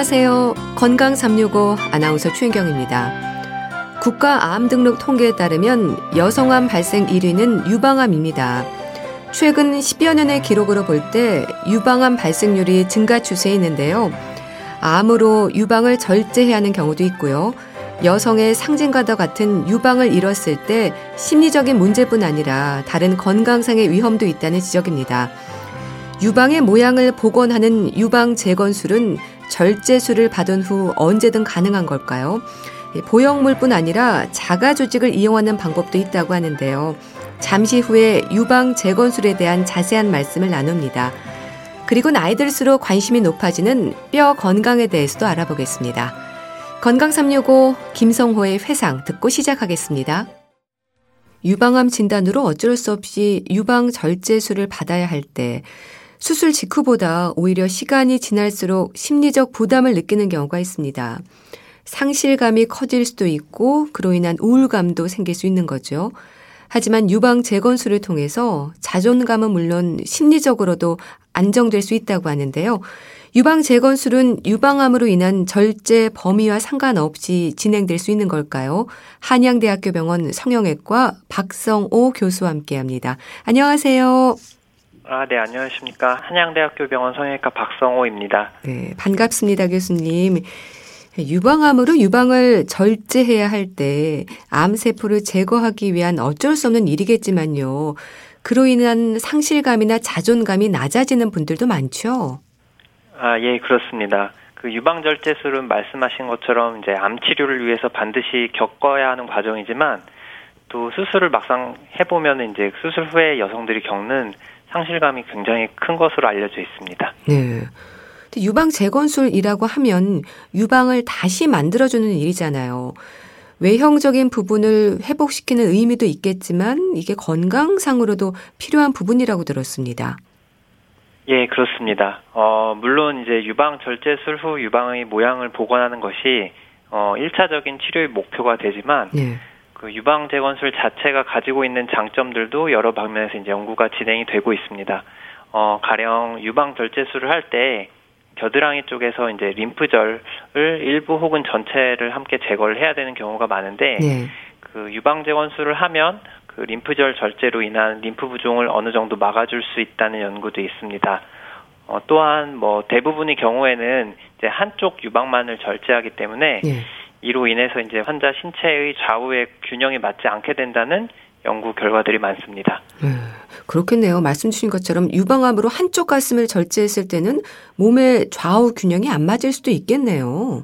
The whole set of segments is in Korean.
안녕하세요. 건강 365 아나운서 최인경입니다. 국가 암 등록 통계에 따르면 여성암 발생 1위는 유방암입니다. 최근 10여 년의 기록으로 볼 때 유방암 발생률이 증가 추세에 있는데요. 암으로 유방을 절제해야 하는 경우도 있고요. 여성의 상징과도 같은 유방을 잃었을 때 심리적인 문제뿐 아니라 다른 건강상의 위험도 있다는 지적입니다. 유방의 모양을 복원하는 유방 재건술은 절제술을 받은 후 언제든 가능한 걸까요? 보형물뿐 아니라 자가 조직을 이용하는 방법도 있다고 하는데요. 잠시 후에 유방 재건술에 대한 자세한 말씀을 나눕니다. 그리고 나이 들수록 관심이 높아지는 뼈 건강에 대해서도 알아보겠습니다. 건강 365 김성호의 회상 듣고 시작하겠습니다. 유방암 진단으로 어쩔 수 없이 유방 절제술을 받아야 할 때 수술 직후보다 오히려 시간이 지날수록 심리적 부담을 느끼는 경우가 있습니다. 상실감이 커질 수도 있고 그로 인한 우울감도 생길 수 있는 거죠. 하지만 유방 재건술을 통해서 자존감은 물론 심리적으로도 안정될 수 있다고 하는데요. 유방 재건술은 유방암으로 인한 절제 범위와 상관없이 진행될 수 있는 걸까요? 한양대학교 병원 성형외과 박성오 교수와 함께 합니다. 안녕하세요. 아, 네, 안녕하십니까. 한양대학교 병원 성형외과 박성호입니다. 네, 반갑습니다, 교수님. 유방암으로 유방을 절제해야 할 때 암세포를 제거하기 위한 어쩔 수 없는 일이겠지만요. 그로 인한 상실감이나 자존감이 낮아지는 분들도 많죠. 아, 예, 그렇습니다. 그 유방절제술은 말씀하신 것처럼 이제 암 치료를 위해서 반드시 겪어야 하는 과정이지만 또 수술을 막상 해보면 이제 수술 후에 여성들이 겪는 상실감이 굉장히 큰 것으로 알려져 있습니다. 네. 유방 재건술이라고 하면 유방을 다시 만들어주는 일이잖아요. 외형적인 부분을 회복시키는 의미도 있겠지만 이게 건강상으로도 필요한 부분이라고 들었습니다. 예, 그렇습니다. 어, 물론 이제 유방 절제술 후 유방의 모양을 복원하는 것이 어, 1차적인 치료의 목표가 되지만 네. 그 유방 재건술 자체가 가지고 있는 장점들도 여러 방면에서 이제 연구가 진행이 되고 있습니다. 어, 가령 유방 절제술을 할 때 겨드랑이 쪽에서 이제 림프절을 일부 혹은 전체를 함께 제거를 해야 되는 경우가 많은데 네. 그 유방 재건술을 하면 그 림프절 절제로 인한 림프 부종을 어느 정도 막아줄 수 있다는 연구도 있습니다. 어, 또한 뭐 대부분의 경우에는 이제 한쪽 유방만을 절제하기 때문에 네. 이로 인해서 이제 환자 신체의 좌우의 균형이 맞지 않게 된다는 연구 결과들이 많습니다. 네, 그렇겠네요. 말씀 주신 것처럼 유방암으로 한쪽 가슴을 절제했을 때는 몸의 좌우 균형이 안 맞을 수도 있겠네요.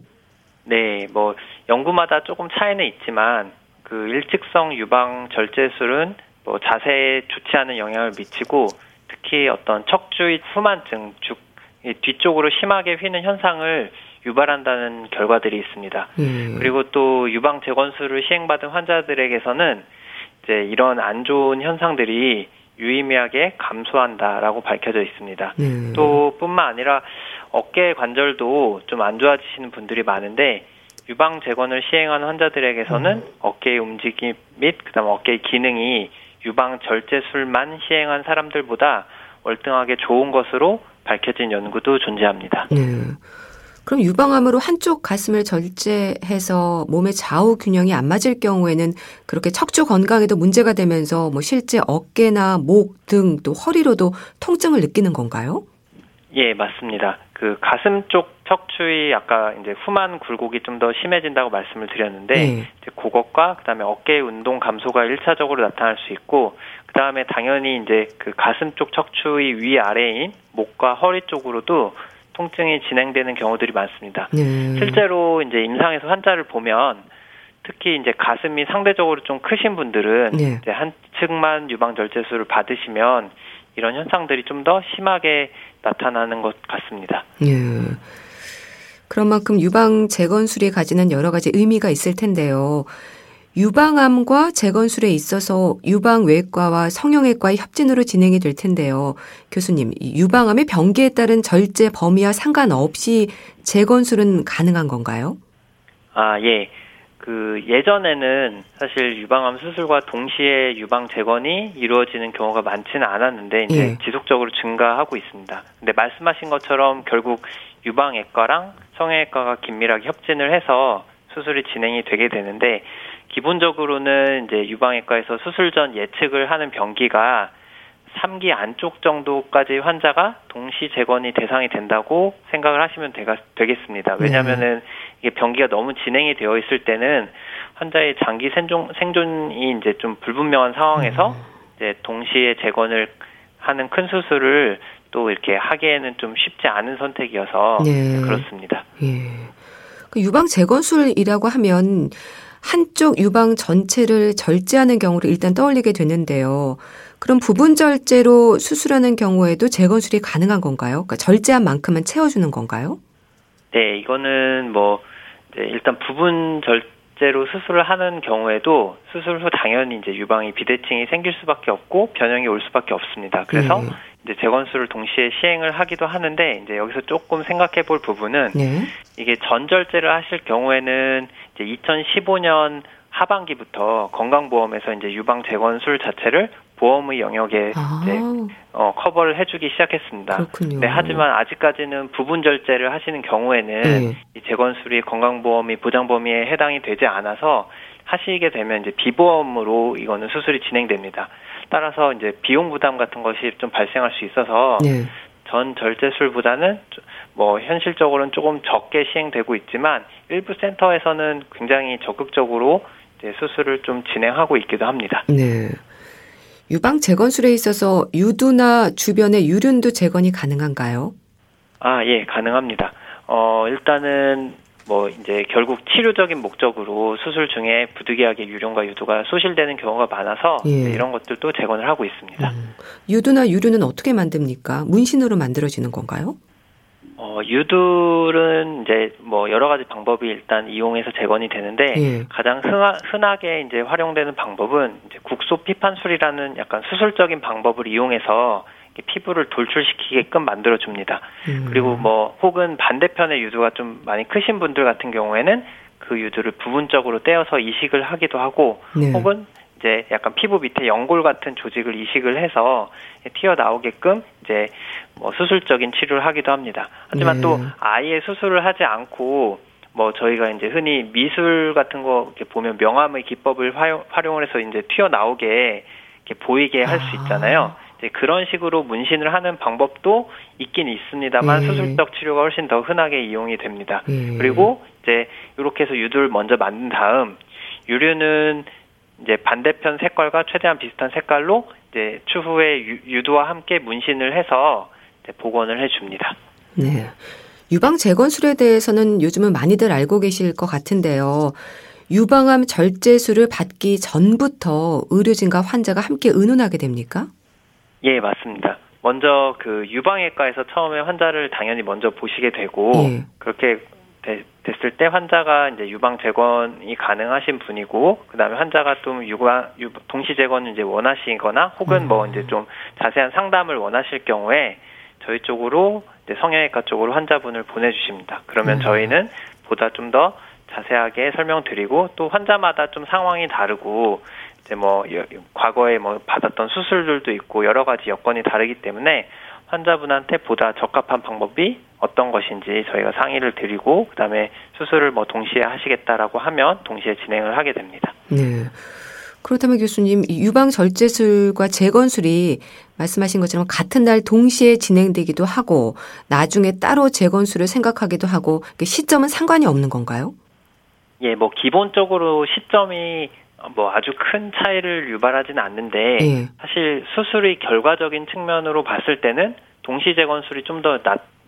네, 뭐 연구마다 조금 차이는 있지만 그 일직성 유방 절제술은 뭐 자세에 좋지 않은 영향을 미치고 특히 어떤 척추의 후만증, 즉 뒤쪽으로 심하게 휘는 현상을 유발한다는 결과들이 있습니다. 음. 그리고 또 유방 재건술을 시행받은 환자들에게서는 이제 이런 안 좋은 현상들이 유의미하게 감소한다라고 밝혀져 있습니다. 음. 또 뿐만 아니라 어깨 관절도 좀 안 좋아지시는 분들이 많은데 유방 재건을 시행하는 환자들에게서는 음. 어깨의 움직임 및 그다음 어깨의 기능이 유방 절제술만 시행한 사람들보다 월등하게 좋은 것으로 밝혀진 연구도 존재합니다. 네. 그럼 유방암으로 한쪽 가슴을 절제해서 몸의 좌우 균형이 안 맞을 경우에는 그렇게 척추 건강에도 문제가 되면서 뭐 실제 어깨나 목 등 또 허리로도 통증을 느끼는 건가요? 예, 맞습니다. 그 가슴 쪽 척추의 아까 이제 후만 굴곡이 좀 더 심해진다고 말씀을 드렸는데 네. 이제 그것과 그다음에 어깨 운동 감소가 일차적으로 나타날 수 있고 그다음에 당연히 이제 그 가슴 쪽 척추의 위 아래인 목과 허리 쪽으로도 통증이 진행되는 경우들이 많습니다. 네. 실제로 이제 임상에서 환자를 보면 특히 이제 가슴이 상대적으로 좀 크신 분들은 네. 이제 한 측만 유방 절제술을 받으시면 이런 현상들이 좀 더 심하게 나타나는 것 같습니다. 네. 그런 만큼 유방 재건술이 가지는 여러 가지 의미가 있을 텐데요. 유방암과 재건술에 있어서 유방외과와 성형외과의 협진으로 진행이 될 텐데요. 교수님, 유방암의 병기에 따른 절제 범위와 상관없이 재건술은 가능한 건가요? 아, 예. 그 예전에는 사실 유방암 수술과 동시에 유방 재건이 이루어지는 경우가 많지는 않았는데 이제 예. 지속적으로 증가하고 있습니다. 근데 말씀하신 것처럼 결국 유방외과랑 성형외과가 긴밀하게 협진을 해서 수술이 진행이 되게 되는데 기본적으로는 이제 유방외과에서 수술 전 예측을 하는 병기가 3기 안쪽 정도까지 환자가 동시 재건이 대상이 된다고 생각을 하시면 되가, 되겠습니다. 왜냐하면은 이게 병기가 너무 진행이 되어 있을 때는 환자의 장기 생존, 생존이 이제 좀 불분명한 상황에서 음. 이제 동시에 재건을 하는 큰 수술을 또 이렇게 하기에는 좀 쉽지 않은 선택이어서 네. 그렇습니다. 예. 그 유방 재건술이라고 하면 한쪽 유방 전체를 절제하는 경우를 일단 떠올리게 되는데요. 그럼 부분 절제로 수술하는 경우에도 재건술이 가능한 건가요? 그러니까 절제한 만큼만 채워주는 건가요? 네, 이거는 뭐 일단 부분 절제로 수술을 하는 경우에도 수술 후 당연히 이제 유방이 비대칭이 생길 수밖에 없고 변형이 올 수밖에 없습니다. 그래서 네. 이제 재건술을 동시에 시행을 하기도 하는데 이제 여기서 조금 생각해 볼 부분은 네. 이게 전절제를 하실 경우에는 이제 2015년 하반기부터 건강보험에서 이제 유방 재건술 자체를 보험의 영역에 아. 이제 어, 커버를 해주기 시작했습니다. 그렇군요. 네, 하지만 아직까지는 부분 절제를 하시는 경우에는 네. 이 재건술이 건강보험이 보장 범위에 해당이 되지 않아서 하시게 되면 이제 비보험으로 이거는 수술이 진행됩니다. 따라서 이제 비용 부담 같은 것이 좀 발생할 수 있어서 네. 전 절제술보다는 뭐 현실적으로는 조금 적게 시행되고 있지만 일부 센터에서는 굉장히 적극적으로 이제 수술을 좀 진행하고 있기도 합니다. 네. 유방 재건술에 있어서 유두나 주변의 유륜도 재건이 가능한가요? 아, 예, 가능합니다. 어, 일단은 뭐 이제 결국 치료적인 목적으로 수술 중에 부득이하게 유륜과 유두가 소실되는 경우가 많아서 예. 이런 것들도 재건을 하고 있습니다. 음. 유두나 유륜은 어떻게 만듭니까? 문신으로 만들어지는 건가요? 어, 유두는 이제 뭐 여러 가지 방법이 일단 이용해서 재건이 되는데 예. 가장 흔하, 흔하게 이제 활용되는 방법은 이제 국소 피판술이라는 약간 수술적인 방법을 이용해서 피부를 돌출시키게끔 만들어 줍니다. 음. 그리고 뭐 혹은 반대편의 유두가 좀 많이 크신 분들 같은 경우에는 그 유두를 부분적으로 떼어서 이식을 하기도 하고 네. 혹은 이제 약간 피부 밑에 연골 같은 조직을 이식을 해서 튀어나오게끔 이제 뭐 수술적인 치료를 하기도 합니다. 하지만 네. 또 아예 수술을 하지 않고 뭐 저희가 이제 흔히 미술 같은 거 이렇게 보면 명암의 기법을 활용, 활용을 해서 이제 튀어나오게 이렇게 보이게 할수 아. 있잖아요. 이제 그런 식으로 문신을 하는 방법도 있긴 있습니다만 예. 수술적 치료가 훨씬 더 흔하게 이용이 됩니다. 예. 그리고 이제 이렇게 해서 유두를 먼저 만든 다음 유류는 이제 반대편 색깔과 최대한 비슷한 색깔로 이제 추후에 유, 두와 함께 문신을 해서 복원을 해줍니다. 네. 유방 재건술에 대해서는 요즘은 많이들 알고 계실 것 같은데요. 유방암 절제술을 받기 전부터 의료진과 환자가 함께 의논하게 됩니까? 예, 맞습니다. 먼저 그 유방외과에서 처음에 환자를 당연히 먼저 보시게 되고 예. 그렇게 되, 됐을 때 환자가 이제 유방 재건이 가능하신 분이고 그다음에 환자가 좀 유방 유, 동시 재건을 이제 원하시거나 혹은 뭐 음. 뭐 이제 좀 자세한 상담을 원하실 경우에 저희 쪽으로 이제 성형외과 쪽으로 환자분을 보내주십니다. 그러면 음. 저희는 보다 좀 더 자세하게 설명드리고 또 환자마다 좀 상황이 다르고 이제 뭐 과거에 뭐 받았던 수술들도 있고 여러 가지 여건이 다르기 때문에 환자분한테 보다 적합한 방법이 어떤 것인지 저희가 상의를 드리고 그다음에 수술을 뭐 동시에 하시겠다라고 하면 동시에 진행을 하게 됩니다. 네. 그렇다면 교수님 유방 절제술과 재건술이 말씀하신 것처럼 같은 날 동시에 진행되기도 하고 나중에 따로 재건술을 생각하기도 하고 시점은 상관이 없는 건가요? 예, 뭐 기본적으로 시점이 뭐 아주 큰 차이를 유발하지는 않는데 예. 사실 수술의 결과적인 측면으로 봤을 때는 동시 재건술이 좀 더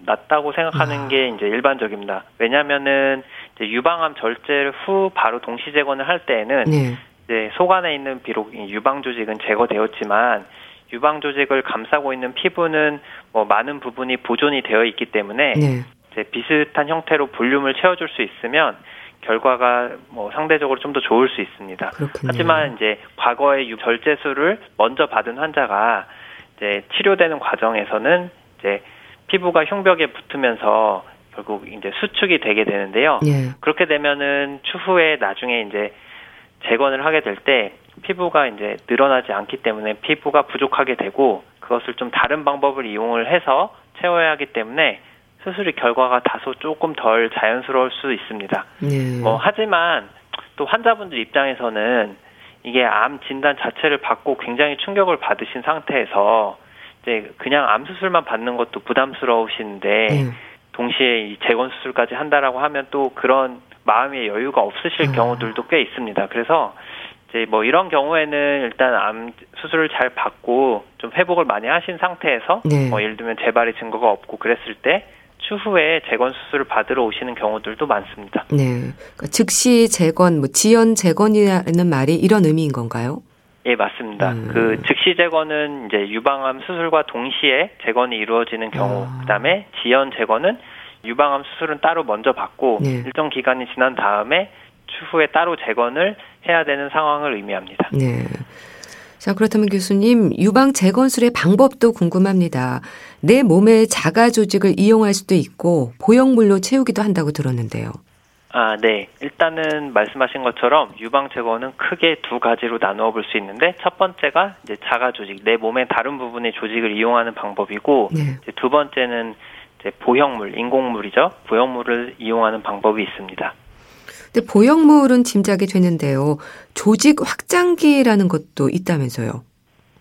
낫다고 생각하는 아. 게 이제 일반적입니다. 왜냐하면은 이제 유방암 절제 후 바로 동시 재건을 할 때에는 네. 이제 속 안에 있는 비록 유방 조직은 제거되었지만 유방 조직을 감싸고 있는 피부는 뭐 많은 부분이 보존이 되어 있기 때문에 네. 이제 비슷한 형태로 볼륨을 채워줄 수 있으면 결과가 뭐 상대적으로 좀 더 좋을 수 있습니다. 그렇군요. 하지만 이제 과거에 절제술을 먼저 받은 환자가 이제 치료되는 과정에서는 이제 피부가 흉벽에 붙으면서 결국 이제 수축이 되게 되는데요. 예. 그렇게 되면은 추후에 나중에 이제 재건을 하게 될 때 피부가 이제 늘어나지 않기 때문에 피부가 부족하게 되고 그것을 좀 다른 방법을 이용을 해서 채워야 하기 때문에 수술의 결과가 다소 조금 덜 자연스러울 수 있습니다. 네. 뭐 하지만 또 환자분들 입장에서는 이게 암 진단 자체를 받고 굉장히 충격을 받으신 상태에서 이제 그냥 암 수술만 받는 것도 부담스러우신데 네. 동시에 이 재건 수술까지 한다라고 하면 또 그런 마음의 여유가 없으실 아. 경우들도 꽤 있습니다. 그래서 이제 뭐 이런 경우에는 일단 암 수술을 잘 받고 좀 회복을 많이 하신 상태에서 네. 뭐 예를 들면 재발의 증거가 없고 그랬을 때 추후에 재건 수술을 받으러 오시는 경우들도 많습니다. 네. 그러니까 즉시 재건, 뭐 지연 재건이라는 말이 이런 의미인 건가요? 예, 맞습니다. 음. 그 즉시 재건은 이제 유방암 수술과 동시에 재건이 이루어지는 경우, 아. 그다음에 지연 재건은 유방암 수술은 따로 먼저 받고 네. 일정 기간이 지난 다음에 추후에 따로 재건을 해야 되는 상황을 의미합니다. 네. 자, 그렇다면 교수님, 유방 재건술의 방법도 궁금합니다. 내 몸의 자가 조직을 이용할 수도 있고 보형물로 채우기도 한다고 들었는데요. 아, 네. 일단은 말씀하신 것처럼 유방 제거는 크게 두 가지로 나누어 볼 수 있는데 첫 번째가 이제 자가 조직, 내 몸의 다른 부분의 조직을 이용하는 방법이고 네. 두 번째는 이제 보형물, 인공물이죠. 보형물을 이용하는 방법이 있습니다. 근데 보형물은 짐작이 되는데요. 조직 확장기라는 것도 있다면서요.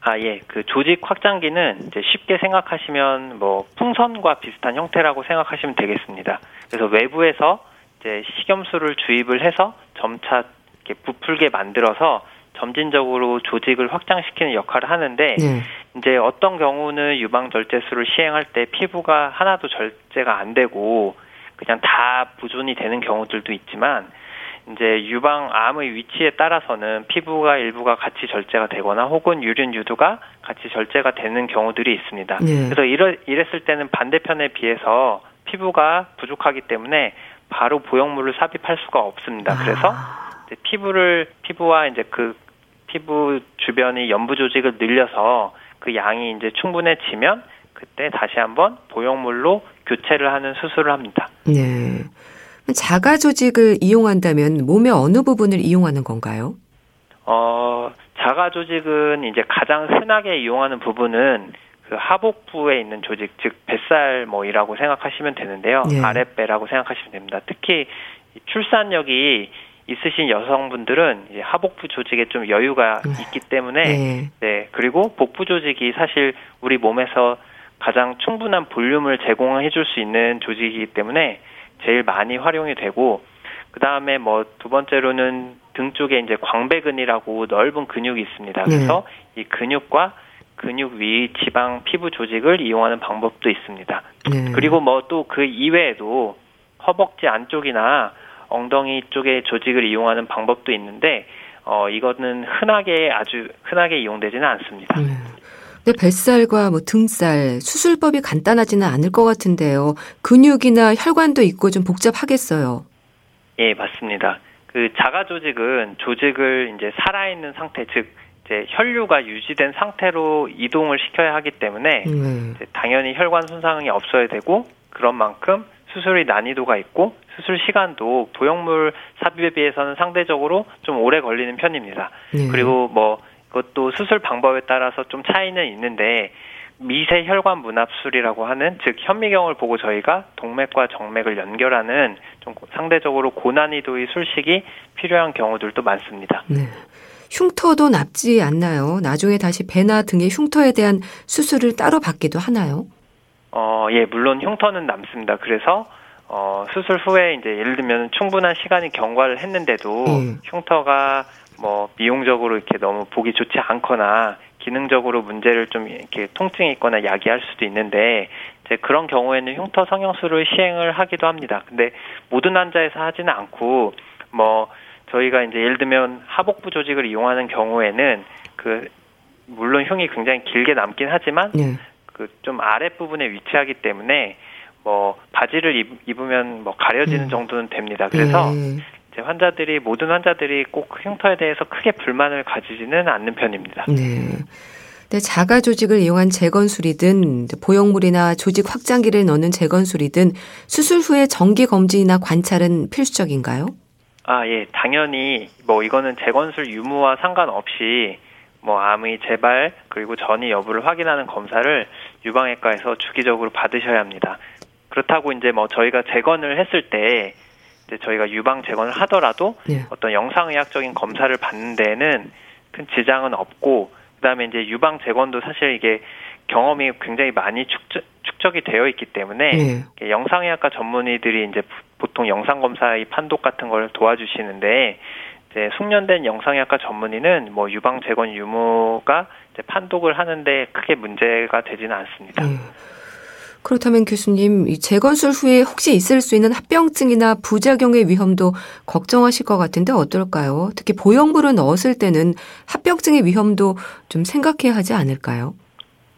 아, 예. 그 조직 확장기는 이제 쉽게 생각하시면 뭐 풍선과 비슷한 형태라고 생각하시면 되겠습니다. 그래서 외부에서 이제 식염수를 주입을 해서 점차 이렇게 부풀게 만들어서 점진적으로 조직을 확장시키는 역할을 하는데 네. 이제 어떤 경우는 유방 절제술을 시행할 때 피부가 하나도 절제가 안 되고 그냥 다 부존이 되는 경우들도 있지만 이제 유방암의 위치에 따라서는 피부가 일부가 같이 절제가 되거나 혹은 유륜 유두가 같이 절제가 되는 경우들이 있습니다. 네. 그래서 이러, 이랬을 때는 반대편에 비해서 피부가 부족하기 때문에 바로 보형물을 삽입할 수가 없습니다. 그래서 아, 이제 피부를 피부와 이제 그 피부 주변의 연부 조직을 늘려서 그 양이 이제 충분해지면 그때 다시 한번 보형물로 교체를 하는 수술을 합니다. 네. 자가 조직을 이용한다면 몸의 어느 부분을 이용하는 건가요? 어, 자가 조직은 이제 가장 흔하게 이용하는 부분은 그 하복부에 있는 조직, 즉 뱃살 모이라고 생각하시면 되는데요. 네. 아랫배라고 생각하시면 됩니다. 특히 이 출산력이 있으신 여성분들은 하복부 조직에 좀 여유가 음. 있기 때문에 네. 네, 그리고 복부 조직이 사실 우리 몸에서 가장 충분한 볼륨을 제공해 줄 수 있는 조직이기 때문에 제일 많이 활용이 되고 그 다음에 뭐 두 번째로는 등 쪽에 이제 광배근이라고 넓은 근육이 있습니다. 네. 그래서 이 근육과 근육 위 지방 피부 조직을 이용하는 방법도 있습니다. 네. 그리고 뭐 또 그 이외에도 허벅지 안쪽이나 엉덩이 쪽의 조직을 이용하는 방법도 있는데 어 이거는 흔하게 아주 흔하게 이용되지는 않습니다. 음. 근데 뱃살과 뭐 등살 수술법이 간단하지는 않을 것 같은데요. 근육이나 혈관도 있고 좀 복잡하겠어요. 예, 맞습니다. 그 자가 조직은 조직을 이제 살아있는 상태, 즉 이제 혈류가 유지된 상태로 이동을 시켜야 하기 때문에 네. 이제 당연히 혈관 손상이 없어야 되고 그런 만큼 수술의 난이도가 있고 수술 시간도 보형물 삽입에 비해서는 상대적으로 좀 오래 걸리는 편입니다. 네. 그리고 뭐 그것도 수술 방법에 따라서 좀 차이는 있는데 미세 혈관 문합술이라고 하는 즉 현미경을 보고 저희가 동맥과 정맥을 연결하는 좀 상대적으로 고난이도의 술식이 필요한 경우들도 많습니다. 네. 흉터도 납지 않나요? 나중에 다시 배나 등의 흉터에 대한 수술을 따로 받기도 하나요? 어, 예, 물론 흉터는 남습니다. 그래서 어, 수술 후에 이제 예를 들면 충분한 시간이 경과를 했는데도 음. 흉터가 뭐 미용적으로 이렇게 너무 보기 좋지 않거나 기능적으로 문제를 좀 이렇게 통증이 있거나 야기할 수도 있는데 이제 그런 경우에는 흉터 성형술을 시행을 하기도 합니다. 근데 모든 환자에서 하지는 않고 뭐 저희가 이제 예를 들면 하복부 조직을 이용하는 경우에는 그 물론 흉이 굉장히 길게 남긴 하지만 네. 그좀 아랫부분에 위치하기 때문에 뭐 바지를 입, 입으면 뭐 가려지는 음. 정도는 됩니다. 그래서 네. 이제 환자들이 모든 환자들이 꼭 흉터에 대해서 크게 불만을 가지지는 않는 편입니다. 네. 근데 자가 조직을 이용한 재건술이든 보형물이나 조직 확장기를 넣는 재건술이든 수술 후에 정기 검진이나 관찰은 필수적인가요? 아, 예, 당연히 뭐 이거는 재건술 유무와 상관없이 뭐 암의 재발 그리고 전이 여부를 확인하는 검사를 유방외과에서 주기적으로 받으셔야 합니다. 그렇다고 이제 뭐 저희가 재건을 했을 때 이제 저희가 유방 재건을 하더라도 네. 어떤 영상의학적인 검사를 받는 데는 큰 지장은 없고 그다음에 이제 유방 재건도 사실 이게 경험이 굉장히 많이 축적, 축적이 되어 있기 때문에 네. 영상의학과 전문의들이 이제 보통 영상 검사의 판독 같은 걸 도와주시는데 이제 숙련된 영상의학과 전문의는 뭐 유방 재건 유무가 이제 판독을 하는데 크게 문제가 되지는 않습니다. 음. 그렇다면 교수님, 이 재건술 후에 혹시 있을 수 있는 합병증이나 부작용의 위험도 걱정하실 것 같은데 어떨까요? 특히 보형물을 넣었을 때는 합병증의 위험도 좀 생각해야 하지 않을까요?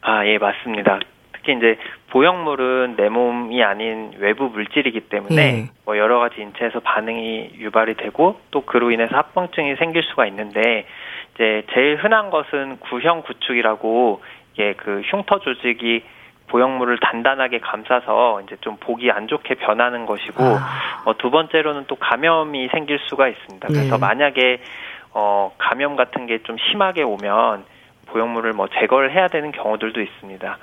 아, 예, 맞습니다. 특히 이제 보형물은 내 몸이 아닌 외부 물질이기 때문에 예. 뭐 여러 가지 인체에서 반응이 유발이 되고 또 그로 인해서 합병증이 생길 수가 있는데 이제 제일 흔한 것은 구형 구축이라고 이게 그 흉터 조직이 보형물을 단단하게 감싸서 이제 좀 보기 안 좋게 변하는 것이고 아. 어, 두 번째로는 또 감염이 생길 수가 있습니다. 그래서 네. 만약에 어, 감염 같은 게 좀 심하게 오면 보형물을 뭐 제거를 해야 되는 경우들도 있습니다.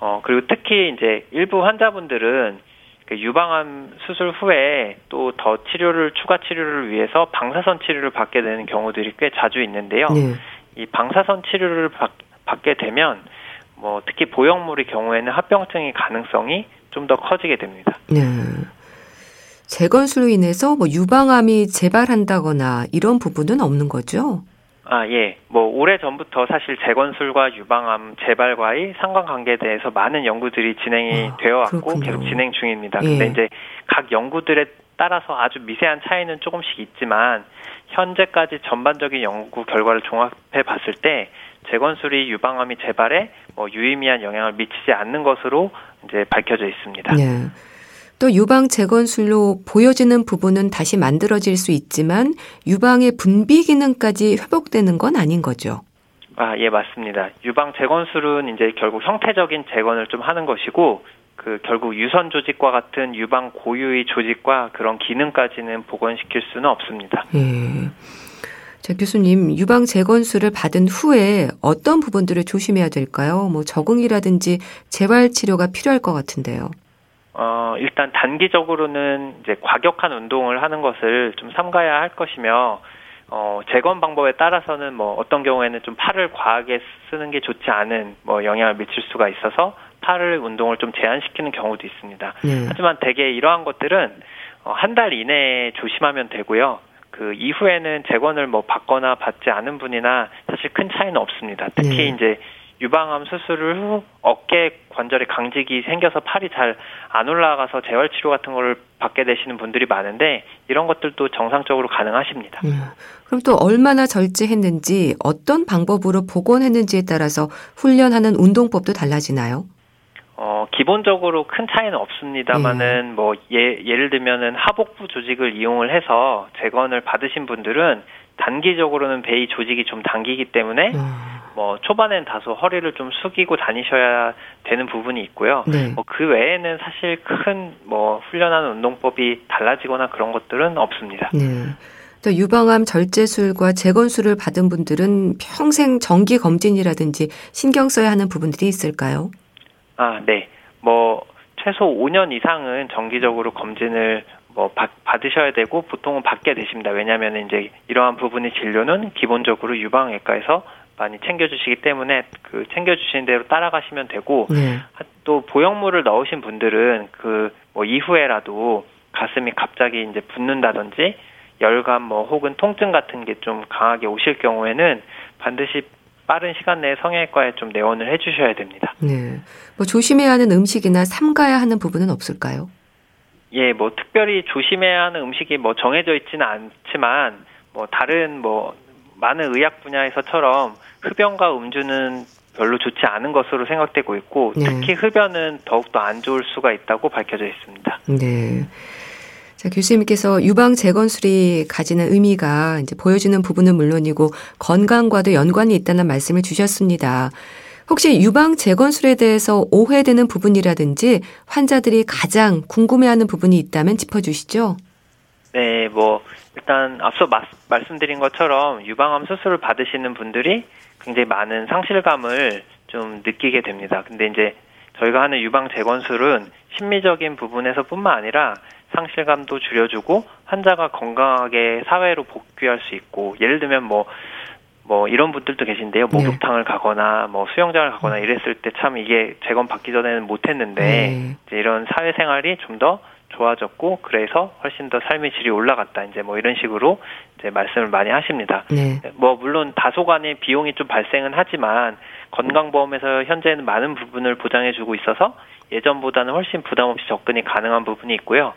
어, 그리고 특히 이제 일부 환자분들은 그 유방암 수술 후에 또 더 치료를 추가 치료를 위해서 방사선 치료를 받게 되는 경우들이 꽤 자주 있는데요. 네. 이 방사선 치료를 받, 받게 되면 뭐 특히 보형물의 경우에는 합병증의 가능성이 좀 더 커지게 됩니다. 네. 재건술로 인해서 뭐 유방암이 재발한다거나 이런 부분은 없는 거죠? 아, 예. 뭐, 오래 전부터 사실 재건술과 유방암 재발과의 상관관계에 대해서 많은 연구들이 진행이 아, 되어 왔고 그렇군요. 계속 진행 중입니다. 예. 근데 이제 각 연구들에 따라서 아주 미세한 차이는 조금씩 있지만 현재까지 전반적인 연구 결과를 종합해 봤을 때 재건술이 유방암 이 재발에 뭐 유의미한 영향을 미치지 않는 것으로 이제 밝혀져 있습니다. 네. 또 유방 재건술로 보여지는 부분은 다시 만들어질 수 있지만 유방의 분비 기능까지 회복되는 건 아닌 거죠. 아, 예, 맞습니다. 유방 재건술은 이제 결국 형태적인 재건을 좀 하는 것이고 그 결국 유선 조직과 같은 유방 고유의 조직과 그런 기능까지는 복원시킬 수는 없습니다. 예. 자, 교수님, 유방 재건술을 받은 후에 어떤 부분들을 조심해야 될까요? 뭐 적응이라든지 재활 치료가 필요할 것 같은데요. 어, 일단 단기적으로는 이제 과격한 운동을 하는 것을 좀 삼가야 할 것이며 어, 재건 방법에 따라서는 뭐 어떤 경우에는 좀 팔을 과하게 쓰는 게 좋지 않은 뭐 영향을 미칠 수가 있어서 팔을 운동을 좀 제한시키는 경우도 있습니다. 네. 하지만 대개 이러한 것들은 어, 한 달 이내에 조심하면 되고요. 그 이후에는 재건을 뭐 받거나 받지 않은 분이나 사실 큰 차이는 없습니다. 특히 네. 이제 유방암 수술을 후 어깨 관절에 강직이 생겨서 팔이 잘 안 올라가서 재활 치료 같은 걸 받게 되시는 분들이 많은데 이런 것들도 정상적으로 가능하십니다. 음. 그럼 또 얼마나 절제했는지 어떤 방법으로 복원했는지에 따라서 훈련하는 운동법도 달라지나요? 어, 기본적으로 큰 차이는 없습니다만은 음. 뭐 예, 예를 들면은 하복부 조직을 이용을 해서 재건을 받으신 분들은 단기적으로는 배의 조직이 좀 당기기 때문에 음. 뭐 초반엔 다소 허리를 좀 숙이고 다니셔야 되는 부분이 있고요. 네. 뭐그 외에는 사실 큰 뭐 훈련하는 운동법이 달라지거나 그런 것들은 없습니다. 네. 또 유방암 절제술과 재건술을 받은 분들은 평생 정기 검진이라든지 신경 써야 하는 부분들이 있을까요? 아, 네. 뭐 최소 5년 이상은 정기적으로 검진을 뭐 받, 받으셔야 되고 보통은 받게 되십니다. 왜냐하면 이제 이러한 부분의 진료는 기본적으로 유방외과에서 많이 챙겨주시기 때문에 그 챙겨주시는 대로 따라가시면 되고 네. 또 보형물을 넣으신 분들은 그 뭐 이후에라도 가슴이 갑자기 이제 붓는다든지 열감 뭐 혹은 통증 같은 게 좀 강하게 오실 경우에는 반드시 빠른 시간 내에 성형외과에 좀 내원을 해주셔야 됩니다. 네. 뭐 조심해야 하는 음식이나 삼가야 하는 부분은 없을까요? 예, 뭐 특별히 조심해야 하는 음식이 뭐 정해져 있지는 않지만 뭐 다른 뭐 많은 의학 분야에서처럼 흡연과 음주는 별로 좋지 않은 것으로 생각되고 있고 네. 특히 흡연은 더욱더 안 좋을 수가 있다고 밝혀져 있습니다. 네. 자, 교수님께서 유방 재건술이 가지는 의미가 이제 보여주는 부분은 물론이고 건강과도 연관이 있다는 말씀을 주셨습니다. 혹시 유방 재건술에 대해서 오해되는 부분이라든지 환자들이 가장 궁금해하는 부분이 있다면 짚어주시죠. 네, 뭐 일단 앞서 마, 말씀드린 것처럼 유방암 수술을 받으시는 분들이 굉장히 많은 상실감을 좀 느끼게 됩니다. 근데 이제 저희가 하는 유방 재건술은 심리적인 부분에서뿐만 아니라 상실감도 줄여주고 환자가 건강하게 사회로 복귀할 수 있고 예를 들면 뭐뭐 뭐 이런 분들도 계신데요. 네. 목욕탕을 가거나 뭐 수영장을 가거나 음. 이랬을 때 참 이게 재건 받기 전에는 못했는데 네. 이제 이런 사회생활이 좀 더 좋아졌고 그래서 훨씬 더 삶의 질이 올라갔다 이제 뭐 이런 식으로 이제 말씀을 많이 하십니다. 네. 뭐 물론 다소간의 비용이 좀 발생은 하지만 건강보험에서 현재는 많은 부분을 보장해주고 있어서 예전보다는 훨씬 부담 없이 접근이 가능한 부분이 있고요.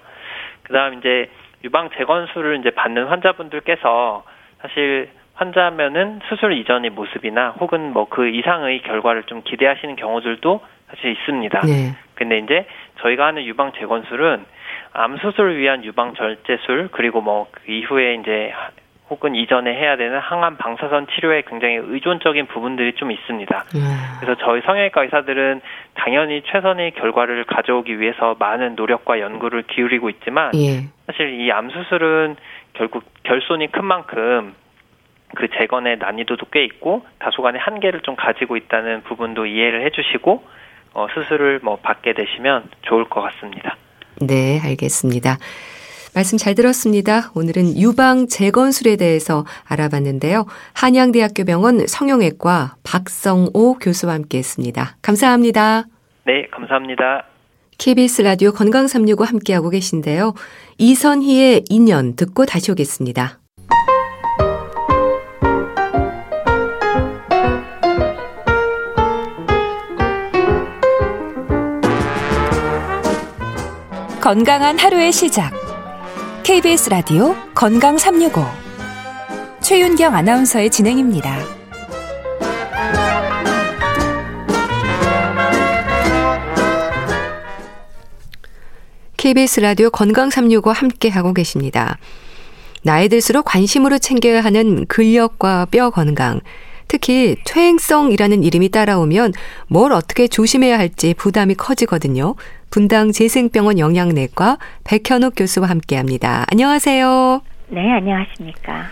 그다음 이제 유방 재건술을 이제 받는 환자분들께서 사실 환자면은 수술 이전의 모습이나 혹은 뭐 그 이상의 결과를 좀 기대하시는 경우들도 사실 있습니다. 네. 근데 이제 저희가 하는 유방 재건술은 암 수술을 위한 유방 절제술 그리고 뭐 그 이후에 이제 혹은 이전에 해야 되는 항암 방사선 치료에 굉장히 의존적인 부분들이 좀 있습니다. 음. 그래서 저희 성형외과 의사들은 당연히 최선의 결과를 가져오기 위해서 많은 노력과 연구를 기울이고 있지만 예. 사실 이 암 수술은 결국 결손이 큰 만큼 그 재건의 난이도도 꽤 있고 다소간의 한계를 좀 가지고 있다는 부분도 이해를 해주시고 어, 수술을 뭐 받게 되시면 좋을 것 같습니다. 네, 알겠습니다. 말씀 잘 들었습니다. 오늘은 유방 재건술에 대해서 알아봤는데요. 한양대학교 병원 성형외과 박성오 교수와 함께 했습니다. 감사합니다. 네, 감사합니다. KBS 라디오 건강 365 함께하고 계신데요. 이선희의 인연 듣고 다시 오겠습니다. 건강한 하루의 시작. KBS 라디오 건강 365. 최윤경 아나운서의 진행입니다. KBS 라디오 건강 365 함께 하고 계십니다. 나이 들수록 관심으로 챙겨야 하는 근력과 뼈 건강. 특히 퇴행성이라는 이름이 따라오면 뭘 어떻게 조심해야 할지 부담이 커지거든요. 분당 재생병원 영양내과 백현욱 교수와 함께 합니다. 안녕하세요. 네, 안녕하십니까.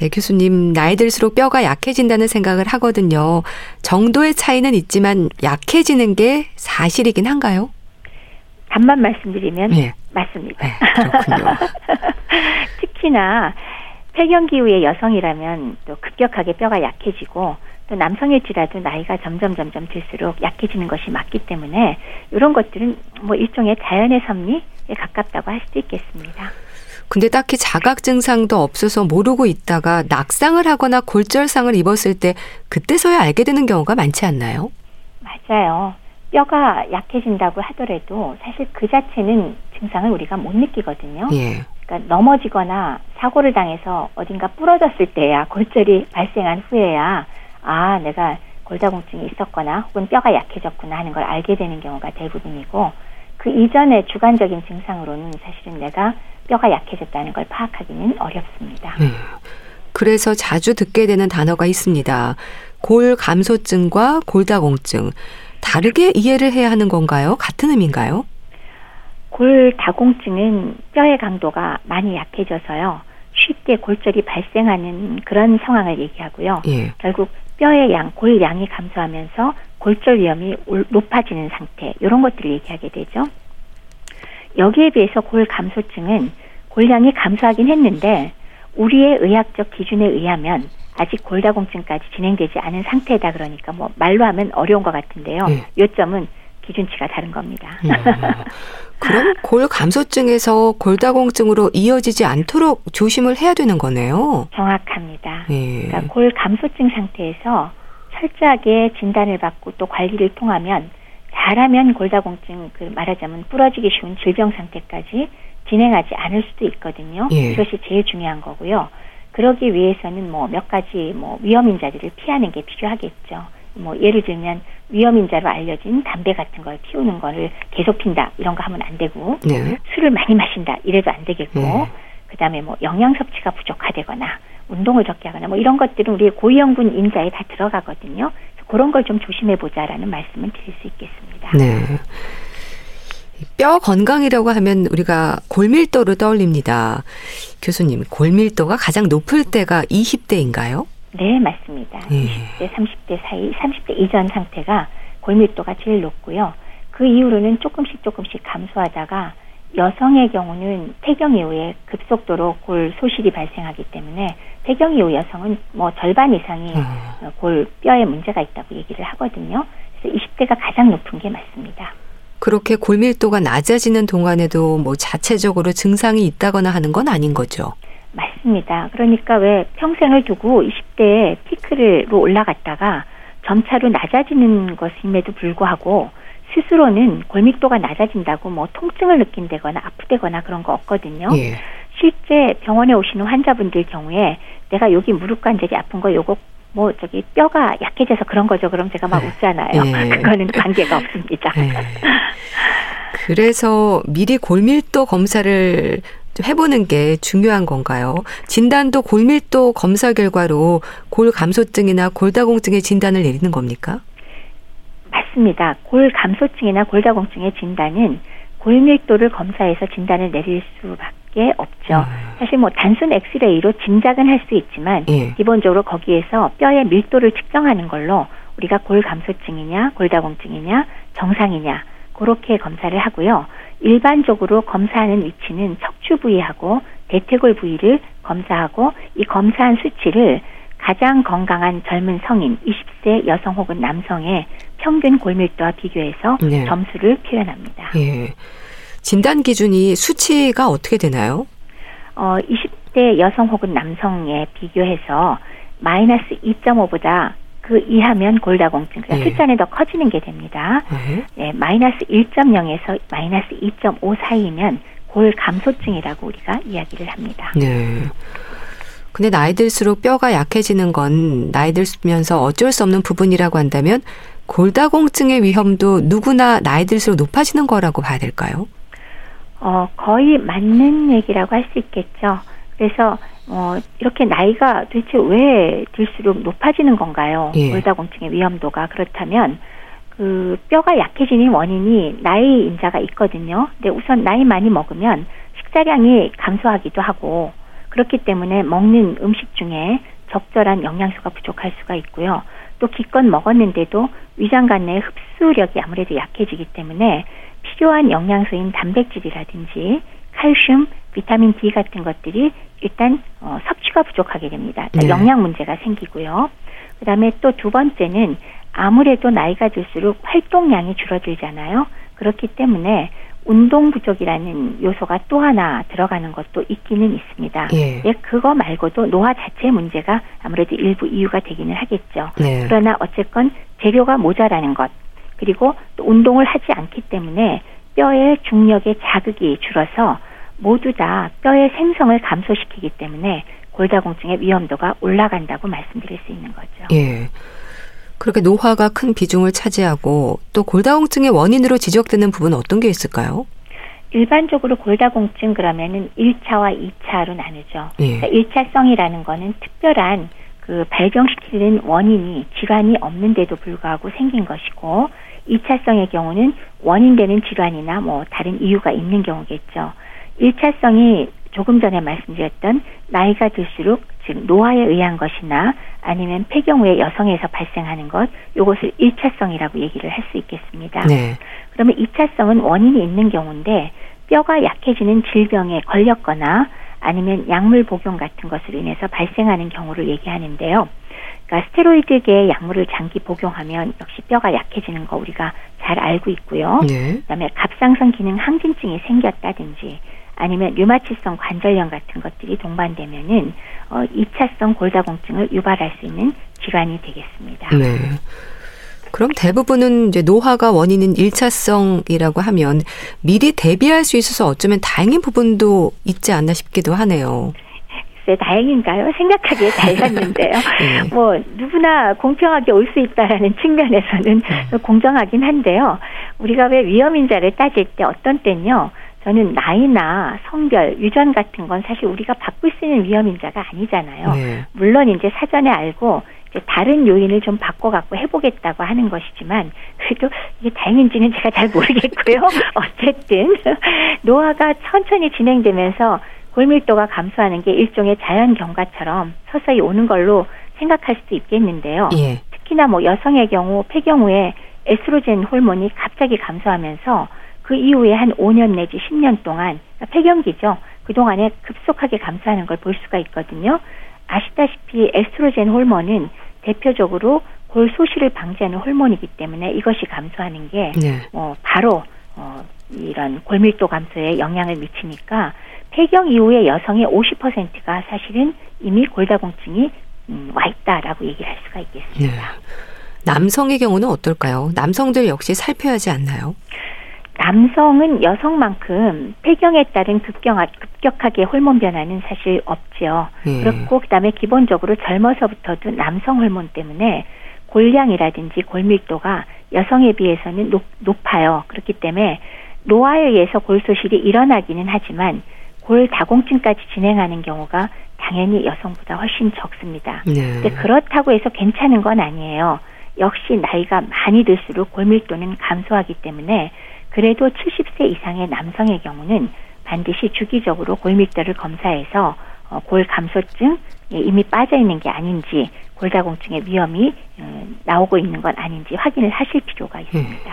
네, 교수님, 나이 들수록 뼈가 약해진다는 생각을 하거든요. 정도의 차이는 있지만 약해지는 게 사실이긴 한가요? 답만 말씀드리면 네. 맞습니다. 네, 그렇군요. 특히나 폐경기후의 여성이라면 또 급격하게 뼈가 약해지고 또 남성일지라도 나이가 점점 점점 들수록 약해지는 것이 맞기 때문에 이런 것들은 뭐 일종의 자연의 섭리에 가깝다고 할 수도 있겠습니다. 근데 딱히 자각 증상도 없어서 모르고 있다가 낙상을 하거나 골절상을 입었을 때 그때서야 알게 되는 경우가 많지 않나요? 맞아요. 뼈가 약해진다고 하더라도 사실 그 자체는 증상을 우리가 못 느끼거든요. 예. 그러니까 넘어지거나 사고를 당해서 어딘가 부러졌을 때야 골절이 발생한 후에야 아 내가 골다공증이 있었거나 혹은 뼈가 약해졌구나 하는 걸 알게 되는 경우가 대부분이고 그 이전의 주관적인 증상으로는 사실은 내가 뼈가 약해졌다는 걸 파악하기는 어렵습니다. 네. 그래서 자주 듣게 되는 단어가 있습니다. 골 감소증과 골다공증. 다르게 이해를 해야 하는 건가요? 같은 의미인가요? 골다공증은 뼈의 강도가 많이 약해져서요. 쉽게 골절이 발생하는 그런 상황을 얘기하고요. 예. 결국 뼈의 양, 골 양이 감소하면서 골절 위험이 높아지는 상태, 이런 것들을 얘기하게 되죠. 여기에 비해서 골 감소증은 골량이 감소하긴 했는데 우리의 의학적 기준에 의하면 아직 골다공증까지 진행되지 않은 상태다 그러니까 뭐 말로 하면 어려운 것 같은데요. 네. 요점은 기준치가 다른 겁니다. 음. 그럼 골 감소증에서 골다공증으로 이어지지 않도록 조심을 해야 되는 거네요. 정확합니다. 네. 그러니까 골 감소증 상태에서 철저하게 진단을 받고 또 관리를 통하면 잘하면 골다공증 그 말하자면 부러지기 쉬운 질병 상태까지 진행하지 않을 수도 있거든요. 예. 이것이 제일 중요한 거고요. 그러기 위해서는 뭐 몇 가지 뭐 위험 인자들을 피하는 게 필요하겠죠. 뭐 예를 들면 위험 인자로 알려진 담배 같은 걸 피우는 거를 계속 핀다 이런 거 하면 안 되고 네. 술을 많이 마신다 이래도 안 되겠고 네. 그다음에 뭐 영양 섭취가 부족하다거나 운동을 적게 하거나 뭐 이런 것들은 우리 고위험군 인자에 다 들어가거든요. 그런 걸 좀 조심해 보자라는 말씀을 드릴 수 있겠습니다. 네. 뼈 건강이라고 하면 우리가 골밀도를 떠올립니다. 교수님, 골밀도가 가장 높을 때가 20대인가요? 네, 맞습니다. 예. 20대, 30대 사이, 30대 이전 상태가 골밀도가 제일 높고요. 그 이후로는 조금씩 조금씩 감소하다가 여성의 경우는 폐경 이후에 급속도로 골 소실이 발생하기 때문에 폐경 이후 여성은 뭐 절반 이상이 음. 골 뼈에 문제가 있다고 얘기를 하거든요. 그래서 20대가 가장 높은 게 맞습니다. 그렇게 골밀도가 낮아지는 동안에도 뭐 자체적으로 증상이 있다거나 하는 건 아닌 거죠. 맞습니다. 그러니까 왜 평생을 두고 20대에 피크로 올라갔다가 점차로 낮아지는 것임에도 불구하고 스스로는 골밀도가 낮아진다고 뭐 통증을 느낀다거나 아프다거나 그런 거 없거든요. 예. 실제 병원에 오시는 환자분들 경우에 내가 여기 무릎 관절이 아픈 거 요거 뭐 저기 뼈가 약해져서 그런 거죠. 그럼 제가 막 네. 웃잖아요. 네. 그거는 관계가 없습니다. 네. 그래서 미리 골밀도 검사를 해보는 게 중요한 건가요? 진단도 골밀도 검사 결과로 골 감소증이나 골다공증의 진단을 내리는 겁니까? 맞습니다. 골 감소증이나 골다공증의 진단은 골밀도를 검사해서 진단을 내릴 수밖에 없죠. 음. 사실 뭐 단순 엑스레이로 짐작은 할 수 있지만 예. 기본적으로 거기에서 뼈의 밀도를 측정하는 걸로 우리가 골 감소증이냐 골다공증이냐 정상이냐 그렇게 검사를 하고요. 일반적으로 검사하는 위치는 척추 부위하고 대퇴골 부위를 검사하고 이 검사한 수치를 가장 건강한 젊은 성인 20세 여성 혹은 남성의 평균 골밀도와 비교해서 네. 점수를 표현합니다. 예. 진단 기준이 수치가 어떻게 되나요? 어, 20대 여성 혹은 남성에 비교해서 마이너스 2.5보다 그 이하면 골다공증, 그러니까 예. 숫자는 더 커지는 게 됩니다. 예. 네, 마이너스 1.0에서 마이너스 2.5 사이면 골 감소증이라고 우리가 이야기를 합니다. 네. 근데 나이 들수록 뼈가 약해지는 건 나이 들면서 어쩔 수 없는 부분이라고 한다면 골다공증의 위험도 누구나 나이 들수록 높아지는 거라고 봐야 될까요? 어, 거의 맞는 얘기라고 할 수 있겠죠. 그래서 어, 이렇게 나이가 도대체 왜 들수록 높아지는 건가요? 예. 골다공증의 위험도가 그렇다면 그 뼈가 약해지는 원인이 나이 인자가 있거든요. 근데 우선 나이 많이 먹으면 식사량이 감소하기도 하고 그렇기 때문에 먹는 음식 중에 적절한 영양소가 부족할 수가 있고요. 또 기껏 먹었는데도 위장관 내 흡수력이 아무래도 약해지기 때문에 필요한 영양소인 단백질이라든지 칼슘, 비타민 D 같은 것들이 일단 어, 섭취가 부족하게 됩니다. 네. 영양 문제가 생기고요. 그다음에 또 두 번째는 아무래도 나이가 들수록 활동량이 줄어들잖아요. 그렇기 때문에 운동 부족이라는 요소가 또 하나 들어가는 것도 있기는 있습니다. 예. 예, 그거 말고도 노화 자체 문제가 아무래도 일부 이유가 되기는 하겠죠. 네. 그러나 어쨌건 재료가 모자라는 것 그리고 또 운동을 하지 않기 때문에 뼈의 중력의 자극이 줄어서 모두 다 뼈의 생성을 감소시키기 때문에 골다공증의 위험도가 올라간다고 말씀드릴 수 있는 거죠. 예. 그렇게 노화가 큰 비중을 차지하고 또 골다공증의 원인으로 지적되는 부분은 어떤 게 있을까요? 일반적으로 골다공증 그러면은 1차와 2차로 나누죠. 예. 그러니까 1차성이라는 거는 특별한 그 발병시키는 원인이 질환이 없는데도 불구하고 생긴 것이고 2차성의 경우는 원인되는 질환이나 뭐 다른 이유가 있는 경우겠죠. 1차성이 조금 전에 말씀드렸던 나이가 들수록 즉 노화에 의한 것이나 아니면 폐경 후에 여성에서 발생하는 것 이것을 1차성이라고 얘기를 할 수 있겠습니다. 네. 그러면 2차성은 원인이 있는 경우인데 뼈가 약해지는 질병에 걸렸거나 아니면 약물 복용 같은 것으로 인해서 발생하는 경우를 얘기하는데요. 그러니까 스테로이드계 약물을 장기 복용하면 역시 뼈가 약해지는 거 우리가 잘 알고 있고요. 네. 그다음에 갑상선 기능 항진증이 생겼다든지 아니면 류마티성 관절염 같은 것들이 동반되면은 어 2차성 골다공증을 유발할 수 있는 질환이 되겠습니다. 네. 그럼 대부분은 이제 노화가 원인인 1차성이라고 하면 미리 대비할 수 있어서 어쩌면 다행인 부분도 있지 않나 싶기도 하네요. 글쎄 다행인가요? 생각하기에 달랐는데요. 네. 뭐 누구나 공평하게 올 수 있다라는 측면에서는 네. 공정하긴 한데요. 우리가 왜 위험인자를 따질 때 어떤 때는요. 저는 나이나 성별, 유전 같은 건 사실 우리가 바꿀 수 있는 위험인자가 아니잖아요. 네. 물론 이제 사전에 알고 이제 다른 요인을 좀 바꿔갖고 해보겠다고 하는 것이지만 그래도 이게 다행인지는 제가 잘 모르겠고요. 어쨌든 노화가 천천히 진행되면서 골밀도가 감소하는 게 일종의 자연 경과처럼 서서히 오는 걸로 생각할 수도 있겠는데요. 예. 특히나 뭐 여성의 경우 폐경 후에 에스트로겐 호르몬이 갑자기 감소하면서 그 이후에 한 5년 내지 10년 동안 폐경기죠. 그동안에 급속하게 감소하는 걸 볼 수가 있거든요. 아시다시피 에스트로겐 호르몬은 대표적으로 골 소실을 방지하는 호르몬이기 때문에 이것이 감소하는 게 네. 어, 바로 어, 이런 골밀도 감소에 영향을 미치니까 폐경 이후에 여성의 50%가 사실은 이미 골다공증이 음, 와 있다라고 얘기를 할 수가 있겠습니다. 네. 남성의 경우는 어떨까요? 남성들 역시 살펴야 하지 않나요? 남성은 여성만큼 폐경에 따른 급경, 급격하게 호르몬 변화는 사실 없죠. 예. 그렇고 그다음에 기본적으로 젊어서부터도 남성 호르몬 때문에 골량이라든지 골밀도가 여성에 비해서는 높, 높아요. 그렇기 때문에 노화에 의해서 골소실이 일어나기는 하지만 골다공증까지 진행하는 경우가 당연히 여성보다 훨씬 적습니다. 네. 근데 그렇다고 해서 괜찮은 건 아니에요. 역시 나이가 많이 들수록 골밀도는 감소하기 때문에 그래도 70세 이상의 남성의 경우는 반드시 주기적으로 골밀도를 검사해서 어, 골 감소증 이미 빠져 있는 게 아닌지 골다공증의 위험이 어, 나오고 있는 건 아닌지 확인을 하실 필요가 있습니다. 네.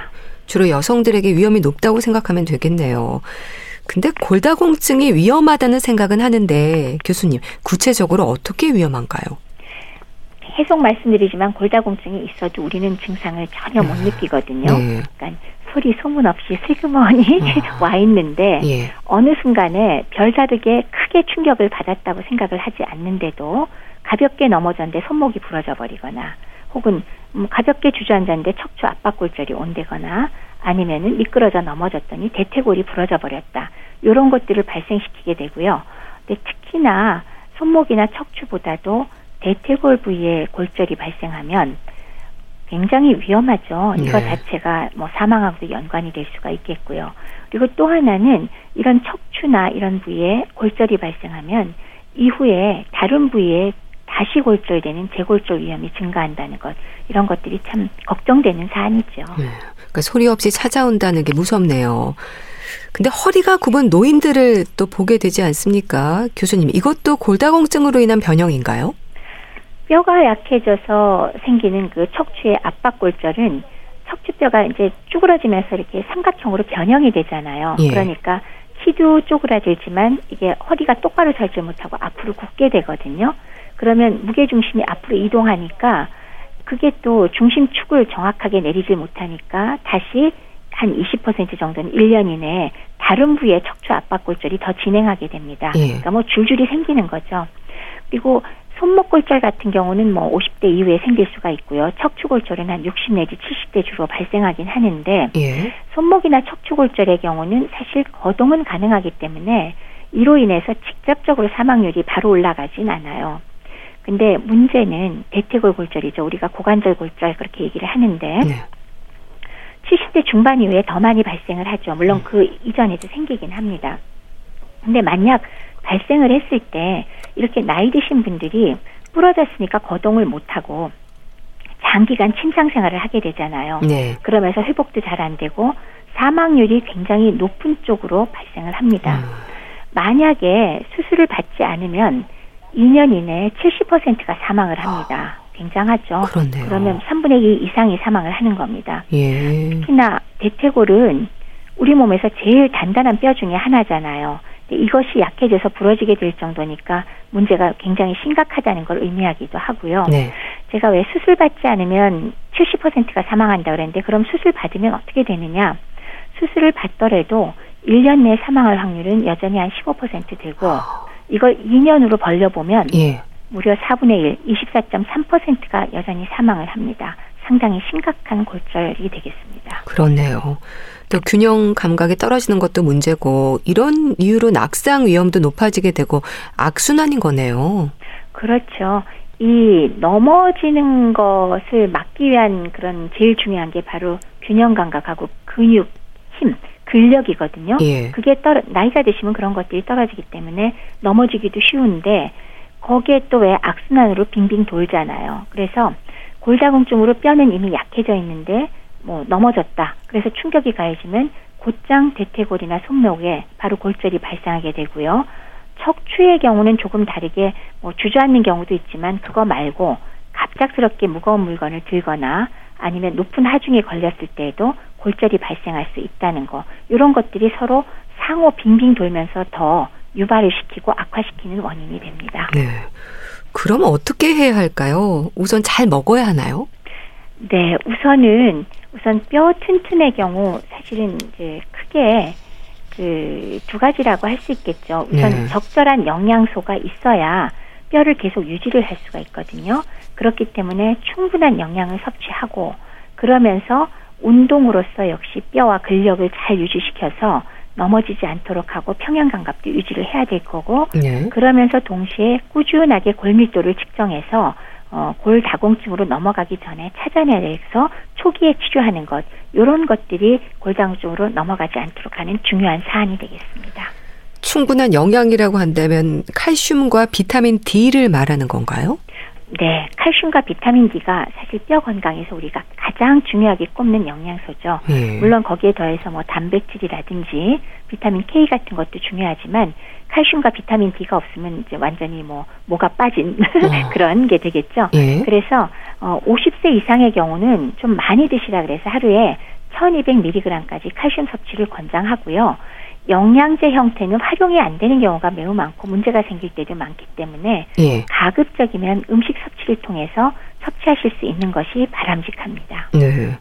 주로 여성들에게 위험이 높다고 생각하면 되겠네요. 근데 골다공증이 위험하다는 생각은 하는데 교수님 구체적으로 어떻게 위험한가요? 계속 말씀드리지만 골다공증이 있어도 우리는 증상을 전혀 못 음. 느끼거든요. 네. 그러니까 소리 소문 없이 슬그머니 어. 와 있는데 예. 어느 순간에 별다르게 크게 충격을 받았다고 생각을 하지 않는데도 가볍게 넘어졌는데 손목이 부러져 버리거나 혹은 음, 가볍게 주저앉았는데 척추 압박골절이 온다거나 아니면은 미끄러져 넘어졌더니 대퇴골이 부러져 버렸다. 이런 것들을 발생시키게 되고요. 근데 특히나 손목이나 척추보다도 대퇴골 부위에 골절이 발생하면 굉장히 위험하죠. 이거 네. 자체가 뭐 사망하고도 연관이 될 수가 있겠고요. 그리고 또 하나는 이런 척추나 이런 부위에 골절이 발생하면 이후에 다른 부위에 다시 골절되는 재골절 위험이 증가한다는 것 이런 것들이 참 걱정되는 사안이죠. 네. 그러니까 소리 없이 찾아온다는 게 무섭네요. 근데 허리가 굽은 노인들을 또 보게 되지 않습니까? 교수님, 이것도 골다공증으로 인한 변형인가요? 뼈가 약해져서 생기는 그 척추의 압박골절은 척추뼈가 이제 쭈그러지면서 이렇게 삼각형으로 변형이 되잖아요. 예. 그러니까 키도 쪼그라들지만 이게 허리가 똑바로 설지 못하고 앞으로 굽게 되거든요. 그러면 무게 중심이 앞으로 이동하니까 그게 또 중심축을 정확하게 내리지 못하니까 다시 한 20% 정도는 1년 이내에 다른 부위의 척추 압박골절이 더 진행하게 됩니다. 예. 그러니까 뭐 줄줄이 생기는 거죠. 그리고 손목골절 같은 경우는 뭐 50대 이후에 생길 수가 있고요. 척추골절은 한 60 내지 70대 주로 발생하긴 하는데 예. 손목이나 척추골절의 경우는 사실 거동은 가능하기 때문에 이로 인해서 직접적으로 사망률이 바로 올라가진 않아요. 근데 문제는 대퇴골 골절이죠. 우리가 고관절 골절 그렇게 얘기를 하는데 네. 70대 중반 이후에 더 많이 발생을 하죠. 물론 음. 그 이전에도 생기긴 합니다. 근데 만약 발생을 했을 때 이렇게 나이 드신 분들이 부러졌으니까 거동을 못하고 장기간 침상 생활을 하게 되잖아요. 네. 그러면서 회복도 잘 안 되고 사망률이 굉장히 높은 쪽으로 발생을 합니다. 음. 만약에 수술을 받지 않으면 2년 이내에 70%가 사망을 합니다. 굉장하죠. 그렇네요. 그러면 3분의 2 이상이 사망을 하는 겁니다. 예. 특히나 대퇴골은 우리 몸에서 제일 단단한 뼈 중에 하나잖아요. 이것이 약해져서 부러지게 될 정도니까 문제가 굉장히 심각하다는 걸 의미하기도 하고요. 네. 제가 왜 수술 받지 않으면 70%가 사망한다 그랬는데 그럼 수술 받으면 어떻게 되느냐? 수술을 받더라도 1년 내 사망할 확률은 여전히 한 15% 되고 아. 이걸 2년으로 벌려보면 예. 무려 4분의 1, 24.3%가 여전히 사망을 합니다. 상당히 심각한 골절이 되겠습니다. 그렇네요. 또 균형 감각이 떨어지는 것도 문제고 이런 이유로 낙상 위험도 높아지게 되고 악순환인 거네요. 그렇죠. 이 넘어지는 것을 막기 위한 그런 제일 중요한 게 바로 균형 감각하고 근육, 힘, 근력이거든요. 예. 그게 떨어 나이가 드시면 그런 것들이 떨어지기 때문에 넘어지기도 쉬운데 거기에 또 왜 악순환으로 빙빙 돌잖아요. 그래서 골다공증으로 뼈는 이미 약해져 있는데 뭐 넘어졌다. 그래서 충격이 가해지면 곧장 대퇴골이나 손목에 바로 골절이 발생하게 되고요. 척추의 경우는 조금 다르게 뭐 주저앉는 경우도 있지만 그거 말고 갑작스럽게 무거운 물건을 들거나 아니면 높은 하중에 걸렸을 때에도 골절이 발생할 수 있다는 거 이런 것들이 서로 상호 빙빙 돌면서 더 유발을 시키고 악화시키는 원인이 됩니다. 네. 그럼 어떻게 해야 할까요? 우선 잘 먹어야 하나요? 네, 우선은 우선 뼈 튼튼의 경우 사실은 이제 크게 그 두 가지라고 할 수 있겠죠. 우선 네. 적절한 영양소가 있어야 뼈를 계속 유지를 할 수가 있거든요. 그렇기 때문에 충분한 영양을 섭취하고 그러면서 운동으로서 역시 뼈와 근력을 잘 유지시켜서 넘어지지 않도록 하고 평형 감각도 유지를 해야 될 거고 네. 그러면서 동시에 꾸준하게 골밀도를 측정해서 어, 골다공증으로 넘어가기 전에 찾아내서 초기에 치료하는 것 이런 것들이 골다공증으로 넘어가지 않도록 하는 중요한 사안이 되겠습니다. 충분한 영양이라고 한다면 칼슘과 비타민 D를 말하는 건가요? 네, 칼슘과 비타민 D가 사실 뼈 건강에서 우리가 가장 중요하게 꼽는 영양소죠. 네. 물론 거기에 더해서 뭐 단백질이라든지 비타민 K 같은 것도 중요하지만 칼슘과 비타민 D가 없으면 이제 완전히 뭐 뭐가 빠진 어. 그런 게 되겠죠. 네. 그래서 어 50세 이상의 경우는 좀 많이 드시라 그래서 하루에 1200mg까지 칼슘 섭취를 권장하고요. 영양제 형태는 활용이 안 되는 경우가 매우 많고 문제가 생길 때도 많기 때문에 예. 가급적이면 음식 섭취를 통해서 섭취하실 수 있는 것이 바람직합니다. 네.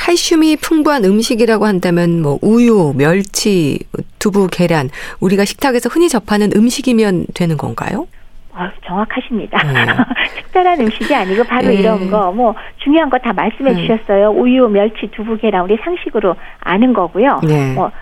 칼슘이 풍부한 음식이라고 한다면 뭐 우유, 멸치, 두부, 계란 우리가 식탁에서 흔히 접하는 음식이면 되는 건가요? 아, 정확하십니다. 네. 특별한 음식이 아니고 바로 네. 이런 거, 뭐, 중요한 거 다 말씀해 네. 주셨어요. 우유, 멸치, 두부, 계란, 우리 상식으로 아는 거고요. 네. 뭐,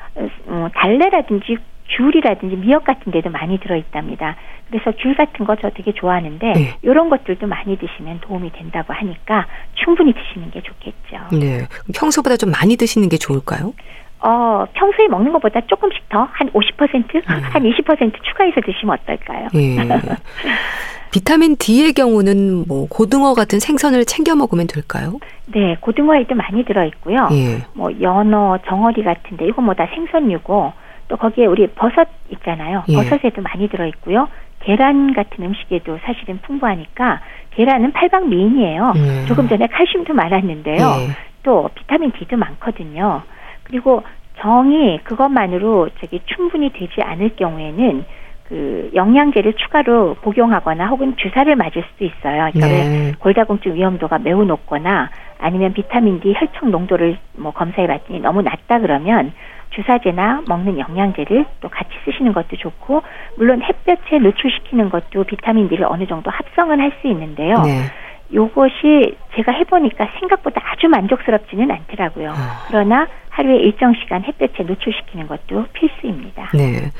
어, 달래라든지 귤이라든지 미역 같은 데도 많이 들어있답니다. 그래서 귤 같은 거 저 되게 좋아하는데 네. 이런 것들도 많이 드시면 도움이 된다고 하니까 충분히 드시는 게 좋겠죠. 네. 평소보다 좀 많이 드시는 게 좋을까요? 어, 평소에 먹는 것보다 조금씩 더, 한 50%? 음. 한 20% 추가해서 드시면 어떨까요? 예. 비타민 D의 경우는 뭐 고등어 같은 생선을 챙겨 먹으면 될까요? 네, 고등어에도 많이 들어 있고요. 예. 뭐 연어, 정어리 같은데 이거 뭐 다 생선류고 또 거기에 우리 버섯 있잖아요. 예. 버섯에도 많이 들어 있고요. 계란 같은 음식에도 사실은 풍부하니까 계란은 팔방 미인이에요. 예. 조금 전에 칼슘도 많았는데요. 예. 또 비타민 D도 많거든요. 그리고 정이 그것만으로 저기 충분히 되지 않을 경우에는 그 영양제를 추가로 복용하거나 혹은 주사를 맞을 수도 있어요. 그러니까 네. 골다공증 위험도가 매우 높거나 아니면 비타민 D 혈청 농도를 뭐 검사해 봤더니 너무 낮다 그러면 주사제나 먹는 영양제를 또 같이 쓰시는 것도 좋고 물론 햇볕에 노출시키는 것도 비타민 D를 어느 정도 합성은 할 수 있는데요. 네. 요것이 제가 해보니까 생각보다 아주 만족스럽지는 않더라고요. 아. 그러나 하루에 일정 시간 햇볕에 노출시키는 것도 필수입니다. 네.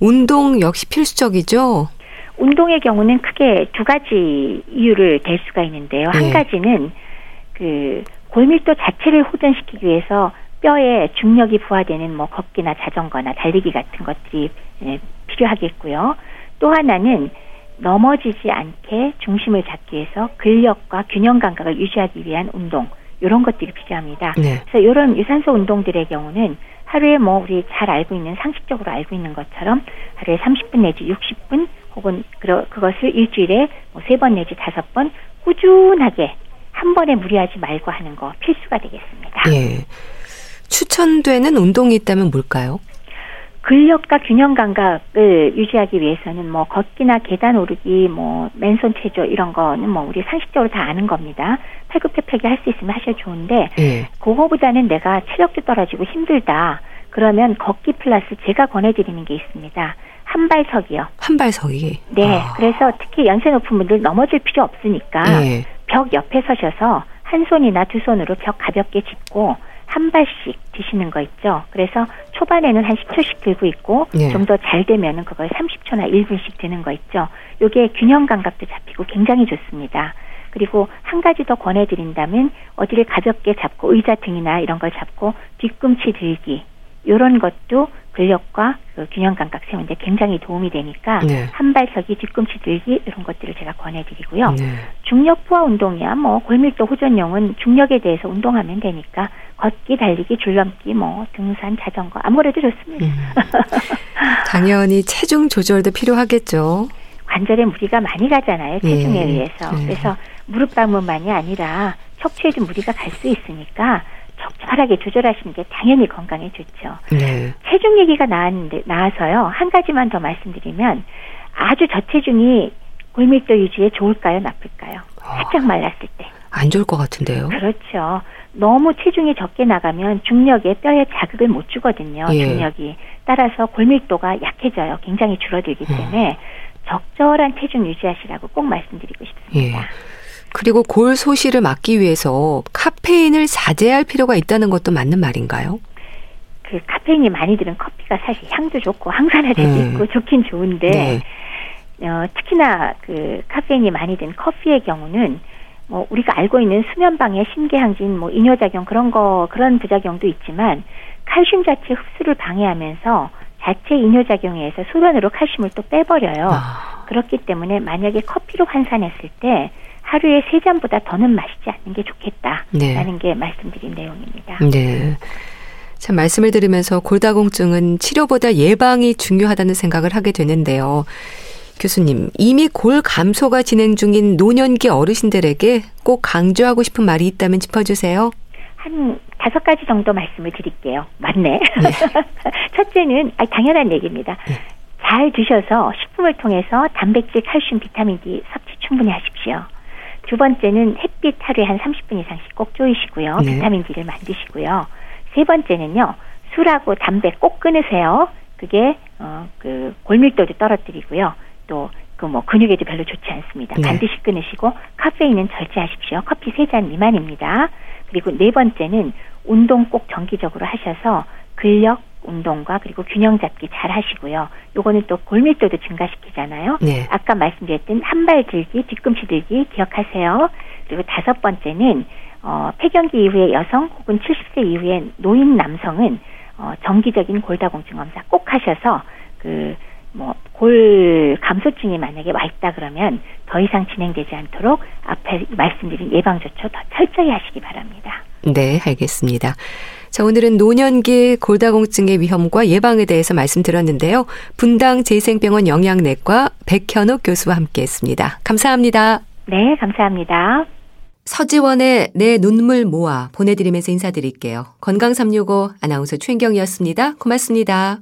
운동 역시 필수적이죠? 운동의 경우는 크게 두 가지 이유를 댈 수가 있는데요. 네. 한 가지는 그 골밀도 자체를 호전시키기 위해서 뼈에 중력이 부하되는 뭐 걷기나 자전거나 달리기 같은 것들이 예, 필요하겠고요. 또 하나는 넘어지지 않게 중심을 잡기 위해서 근력과 균형 감각을 유지하기 위한 운동 이런 것들이 필요합니다. 네. 그래서 이런 유산소 운동들의 경우는 하루에 뭐 우리 잘 알고 있는 상식적으로 알고 있는 것처럼 하루에 30분 내지 60분 혹은 그것을 일주일에 뭐 3번 내지 5번 꾸준하게 한 번에 무리하지 말고 하는 거 필수가 되겠습니다. 예. 추천되는 운동이 있다면 뭘까요? 근력과 균형 감각을 유지하기 위해서는 뭐 걷기나 계단 오르기, 뭐 맨손 체조 이런 거는 뭐 우리 상식적으로 다 아는 겁니다. 팔굽혀펴기 할 수 있으면 하셔도 좋은데 예. 그거보다는 내가 체력도 떨어지고 힘들다. 그러면 걷기 플러스 제가 권해드리는 게 있습니다. 한발석이요. 한발석이. 네. 아. 그래서 특히 연세 높은 분들 넘어질 필요 없으니까 예. 벽 옆에 서셔서 한 손이나 두 손으로 벽 가볍게 짚고 한 발씩 드시는 거 있죠. 그래서 초반에는 한 10초씩 들고 있고 예. 좀더 잘 되면은 그걸 30초나 1분씩 드는 거 있죠. 요게 균형 감각도 잡히고 굉장히 좋습니다. 그리고 한 가지 더 권해드린다면 어디를 가볍게 잡고 의자 등이나 이런 걸 잡고 뒤꿈치 들기 이런 것도 근력과 그 균형 감각 세우는데 굉장히 도움이 되니까 네. 한발석이 뒤꿈치 들기 이런 것들을 제가 권해드리고요. 네. 중력 부하 운동이야 뭐 골밀도 호전용은 중력에 대해서 운동하면 되니까 걷기, 달리기, 줄넘기, 뭐 등산, 자전거 아무래도 좋습니다. 음. 당연히 체중 조절도 필요하겠죠. 관절에 무리가 많이 가잖아요 체중에 네. 의해서 네. 그래서 무릎 방문만이 아니라 척추에도 무리가 갈 수 있으니까 적절하게 조절하시는 게 당연히 건강에 좋죠. 네. 체중 얘기가 나왔는데 나와서요. 한 가지만 더 말씀드리면 아주 저체중이 골밀도 유지에 좋을까요, 나쁠까요? 살짝 말랐을 때. 안 좋을 것 같은데요. 그렇죠. 너무 체중이 적게 나가면 중력에 뼈에 자극을 못 주거든요. 예. 중력이 따라서 골밀도가 약해져요. 굉장히 줄어들기 음. 때문에 음. 적절한 체중 유지하시라고 꼭 말씀드리고 싶습니다. 예. 그리고 골 소실을 막기 위해서 카페인을 자제할 필요가 있다는 것도 맞는 말인가요? 그 카페인이 많이 들은 커피가 사실 향도 좋고 항산화제도 음. 있고 좋긴 좋은데 네. 어, 특히나 그 카페인이 많이 든 커피의 경우는 뭐 우리가 알고 있는 수면 방해, 심계항진, 뭐 이뇨작용 그런 거 그런 부작용도 있지만 칼슘 자체 흡수를 방해하면서 자체 이뇨작용에 의해서 소변으로 칼슘을 또 빼버려요. 아. 그렇기 때문에 만약에 커피로 환산했을 때 하루에 세 잔보다 더는 마시지 않는 게 좋겠다라는 네. 게 말씀드린 내용입니다. 네. 참 말씀을 들으면서 골다공증은 치료보다 예방이 중요하다는 생각을 하게 되는데요. 교수님, 이미 골 감소가 진행 중인 노년기 어르신들에게 꼭 강조하고 싶은 말이 있다면 짚어주세요. 한 다섯 가지 정도 말씀을 드릴게요. 맞네. 네. 첫째는 아, 당연한 얘기입니다. 네. 잘 드셔서 식품을 통해서 단백질, 칼슘, 비타민 D 섭취 충분히 하십시오. 두 번째는 햇빛 하루에 한 30분 이상씩 꼭 쪼이시고요. 네. 비타민 D를 만드시고요. 세 번째는요. 술하고 담배 꼭 끊으세요. 그게 어 그 골밀도도 떨어뜨리고요. 또 그 뭐 근육에도 별로 좋지 않습니다. 네. 반드시 끊으시고 카페인은 절제하십시오. 커피 세 잔 미만입니다. 그리고 네 번째는 운동 꼭 정기적으로 하셔서 근력 운동과 그리고 균형 잡기 잘 하시고요. 요거는 또 골밀도도 증가시키잖아요. 네. 아까 말씀드렸던 한발 들기, 뒤꿈치 들기 기억하세요. 그리고 다섯 번째는 어, 폐경기 이후에 여성 혹은 70세 이후에 노인 남성은 어, 정기적인 골다공증 검사 꼭 하셔서 그 뭐 골 감소증이 만약에 와 있다 그러면 더 이상 진행되지 않도록 앞에 말씀드린 예방 조처 더 철저히 하시기 바랍니다. 네, 알겠습니다. 자, 오늘은 노년기 골다공증의 위험과 예방에 대해서 말씀드렸는데요. 분당 재생병원 영양내과 백현욱 교수와 함께 했습니다. 감사합니다. 네, 감사합니다. 서지원의 내 눈물 모아 보내드리면서 인사드릴게요. 건강365 아나운서 최인경이었습니다. 고맙습니다.